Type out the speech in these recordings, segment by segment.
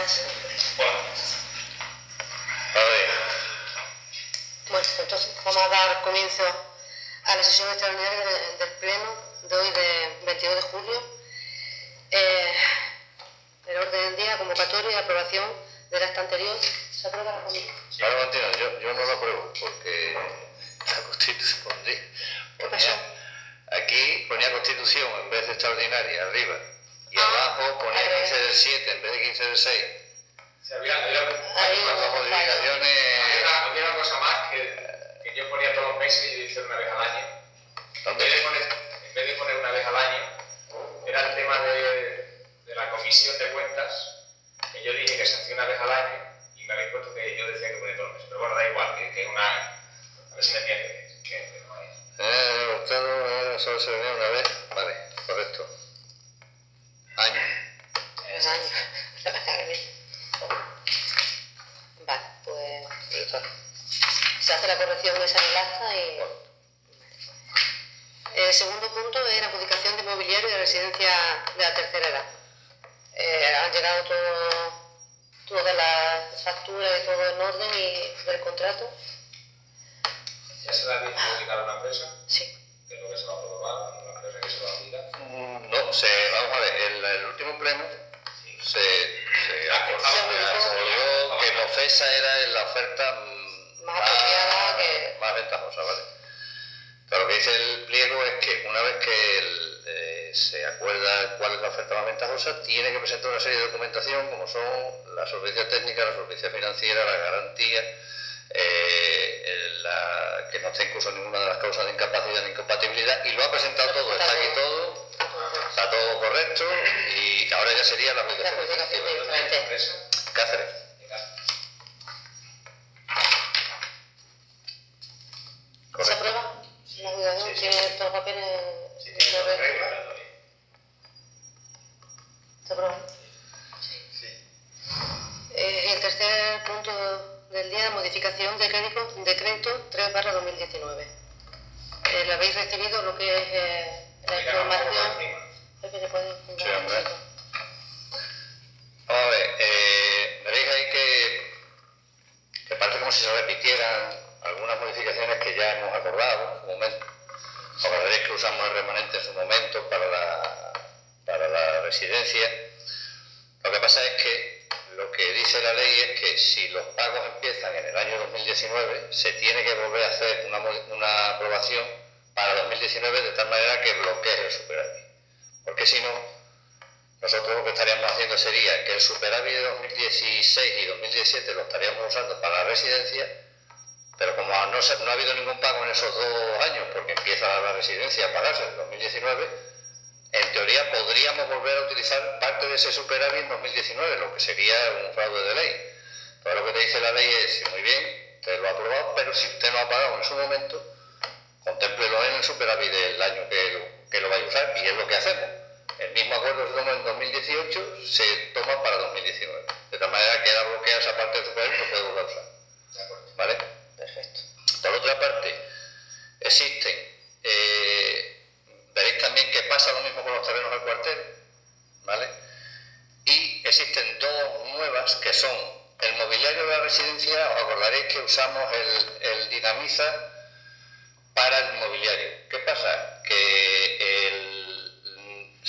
buenas. Bueno, entonces vamos a dar comienzo a la sesión extraordinaria del, Pleno de hoy, de 22 de julio. Eh, el orden del día, convocatoria y aprobación del acta anterior. ¿Se aprueba la comisión? yo, yo no lo apruebo porque la Constitución ponía, aquí ponía Constitución en vez de extraordinaria arriba y abajo ponía 15 del 7 en vez de 15 del 6. había, había, modificaciones. Había una, cosa más que, que, yo ponía todos los meses y yo hice una vez al año. En vez, de poner, en vez de poner una vez al año, era el tema de, de la comisión de cuentas, que yo dije que se hacía una vez al año y me habéis puesto que yo decía que ponía todos los meses. Pero bueno, da igual, que, que una. A ver si me entiendes. Que, que no es. Eh, usted solo se venía una vez. Vale, correcto. Año. Es año. vale, pues. Ya está. Se hace la corrección esa en el acta y. El segundo punto es la adjudicación de mobiliario de residencia de la tercera edad. Eh, han llegado todo, todas las facturas y todo en orden y del contrato. ¿Ya se la ha publicado a una empresa? Sí. ¿Qué es lo que se va a aprobar? ¿Una empresa que se va a aplicar? Mm, no, se, vamos a ver, el, el último pleno se, se Ah, que estaba- acordó que Mofesa era la oferta que una vez que el, eh, se acuerda cuál es la oferta más ventajosa, tiene que presentar una serie de documentación como son la solvencia técnica, la solvencia financiera, la garantía, eh, la- que no esté incluso ninguna de las causas de incapacidad ni incompatibilidad, y lo ha presentado todo, está aquí todo, está todo correcto, y ahora ya sería la aplicación definitiva. Cáceres. ¿Se Correcto. aprueba? La adjudicación Sí, sí. Tiene los papeles. Sí, tiene está. Sí. Eh, el tercer punto del día, modificación de crédito, decreto 3 barra 2019. Eh, lo habéis recibido lo que es eh, la información. encima. Pepe, ¿te puedes fundar Sí, un hombre. poquito? Vamos a ver, eh, veréis ahí que, que parece como si se repitieran algunas modificaciones que ya hemos acordado en su momento. Veréis que usamos el remanente en su momento para la, para la residencia. Lo que pasa es que lo que dice la ley es que si los pagos empiezan en el año 2019, se tiene que volver a hacer una, una aprobación para 2019 de tal manera que bloquee el superávit. Porque si no, nosotros lo que estaríamos haciendo sería que el superávit de 2016 y 2017 lo estaríamos usando para la residencia, pero como no, se- no ha habido ningún pago en esos dos años, porque empieza la residencia a pagarse en 2019, en teoría podríamos volver a utilizar parte de ese superávit en 2019, lo que sería un fraude de ley. Todo lo que te dice la ley es, muy bien, usted lo ha aprobado, pero si usted no ha pagado en su momento, contémplelo en el superávit del año que lo, que lo vaya a usar, y es lo que hacemos. El mismo acuerdo se tomó en 2018, se toma para 2019. De tal manera que queda bloqueada esa parte del superávit y no puede volver a usar. ¿Vale? Por otra parte, existen, eh, veréis también que pasa lo mismo con los terrenos del cuartel, ¿vale? Y existen dos nuevas que son el mobiliario de la residencia, os acordaréis que usamos el, el dinamiza para el mobiliario. ¿Qué pasa? Que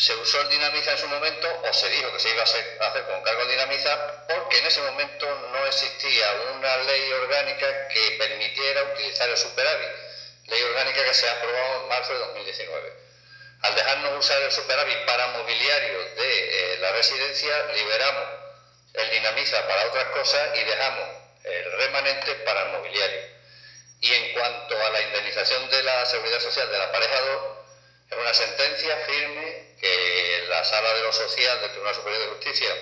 se usó el dinamiza en su momento o se dijo que se iba a hacer, con cargo dinamiza porque en ese momento no existía una ley orgánica que permitiera utilizar el superávit. Ley orgánica que se ha aprobado en marzo de 2019. Al dejarnos usar el superávit para mobiliario de eh, la residencia, liberamos el dinamiza para otras cosas y dejamos el remanente para el mobiliario. Y en cuanto a la indemnización de la seguridad social del aparejador, es una sentencia firme que la Sala de lo Social del Tribunal Superior de Justicia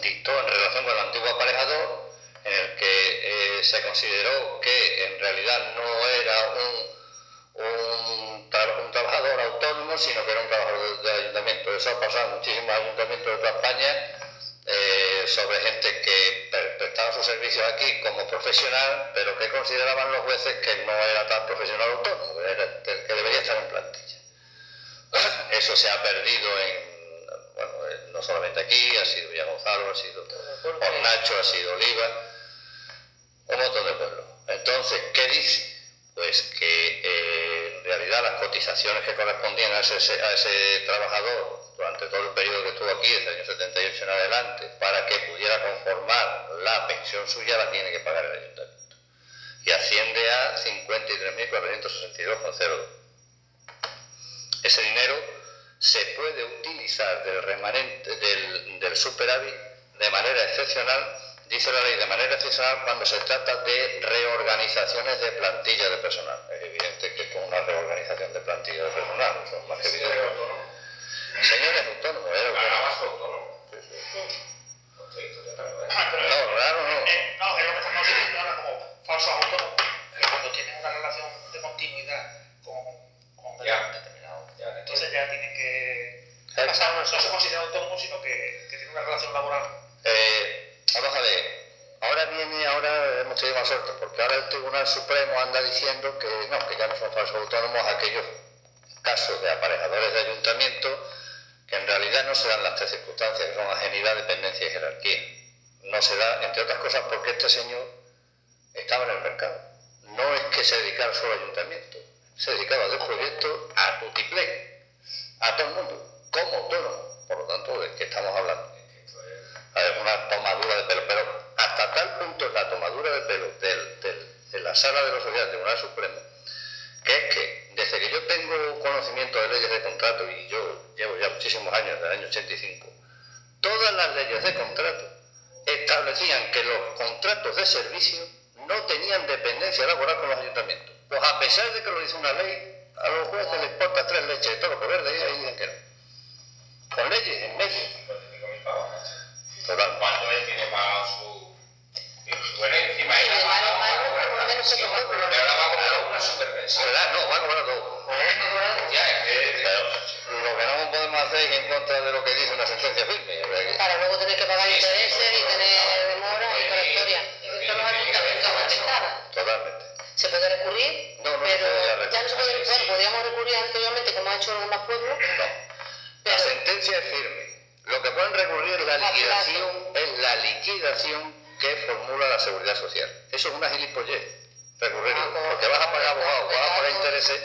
dictó en relación con el antiguo aparejador, en el que eh, se consideró que en realidad no era un, un, un trabajador autónomo, sino que era un trabajador de, ayuntamiento. Eso ha pasado en muchísimos ayuntamientos de toda España eh, sobre gente que pre- prestaba sus servicios aquí como profesional, pero que consideraban los jueces que no era tan profesional autónomo, que, debería estar en plantilla. Eso se ha perdido en, bueno, eh, no solamente aquí, ha sido Villa Gonzalo, ha sido Nacho, ha sido Oliva, un montón de pueblos. Entonces, ¿qué dice? Pues que eh, en realidad las cotizaciones que correspondían a ese, a ese trabajador durante todo el periodo que estuvo aquí, desde el año 78 en adelante, para que pudiera conformar la pensión suya, la tiene que pagar el ayuntamiento. Y asciende a 53.462,02. Ese dinero se puede utilizar del remanente del, del superávit de manera excepcional, dice la ley, de manera excepcional cuando se trata de reorganizaciones de plantilla de personal. Es evidente que con una reorganización no se considera autónomo, sino que, tienen una relación laboral. Eh, vamos a ver, ahora viene, ahora hemos tenido más suerte, porque ahora el Tribunal Supremo anda diciendo que no, que ya no son falsos autónomos aquellos casos de aparejadores de ayuntamiento que en realidad no se dan las tres circunstancias, que son ajenidad, dependencia y jerarquía. No se da, entre otras cosas, porque este señor estaba en el mercado. No es que se dedicara solo al ayuntamiento, se dedicaba del proyecto a Tutiplén, a todo el mundo, como autónomo. Por lo tanto, ¿de qué estamos hablando? hay una tomadura de pelo, pero hasta tal punto es la tomadura de pelo del- de la sala de los sociedades del Tribunal Supremo, que es que desde que yo tengo conocimiento de leyes de contrato, y yo llevo ya muchísimos años, desde el año 85, todas las leyes de contrato establecían que los contratos de servicio no tenían dependencia laboral con los ayuntamientos. Pues a pesar de que lo dice una ley, a los jueces les importa tres leches de todo lo que verde y ahí dicen que no. Con leyes en medio. 55.000 pavos, macho. Total. Cuando él tiene pagado su. su herencia, Sí, de mano a mano, por lo menos se Pero ahora va a cobrar una superpensión. ¿Verdad? No, va a cobrar todo. Ya, es que. Pero lo que no podemos hacer es en contra de lo que dice una sentencia firme. Para luego tener que pagar intereses y tener demoras y toda la historia. Totalmente. Se puede recurrir, No, no se pero ya no se puede recurrir. Bueno, podríamos recurrir anteriormente, como ha hecho los demás pueblos, No. La sentencia es firme. Lo que pueden recurrir es la liquidación, es la liquidación que formula la seguridad social. Eso es una gilipollez. Recurrirlo. Ah, Porque vas a pagar abogados, vas a pagar intereses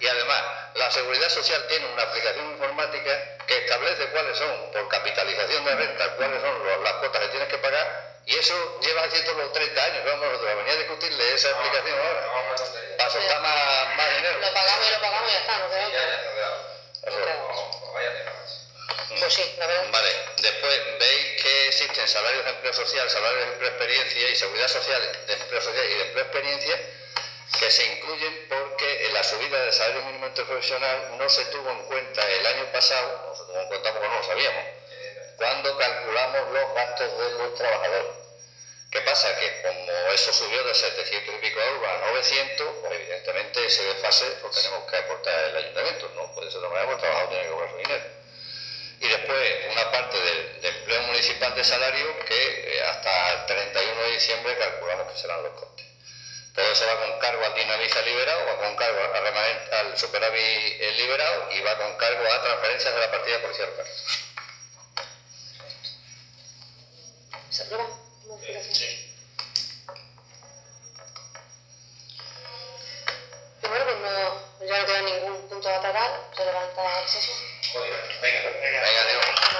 y además la seguridad social tiene una aplicación informática que establece cuáles son, por capitalización de renta, cuáles son los- las cuotas que tienes que pagar y eso lleva haciendo los 30 años. Vamos nosotros a venir a discutirle esa aplicación ahora. Para soltar más, más dinero. lo pagamos y lo pagamos y ya está, no queda otra. Eso es. Vamos, pues vaya tema, macho. Vale, después veis que existen salarios de empleo social, salarios de empleo experiencia y seguridad social de empleo social y de empleo experiencia que se incluyen porque en la subida del salario mínimo interprofesional no se tuvo en cuenta el año pasado, no tuvo en cuenta porque no lo sabíamos, cuando calculamos los gastos de los trabajadores. ¿Qué pasa? Que como eso subió de 700 y pico euros a 900, pues evidentemente ese desfase lo tenemos que aportar el ayuntamiento, no puede ser de manera porque el trabajador tiene que cobrar su dinero y después municipal de salario que eh, hasta el 31 de diciembre calculamos que serán los costes. Todo eso va con cargo al dinamiza liberado, va con cargo al, remanente- al superávit eh, liberado y va con cargo a transferencias de la partida policial local. ¿Se aprueba? Sí. Y bueno, pues no, ya no queda ningún punto a tratar, se levanta el sesión. Joder, venga. Venga. Venga.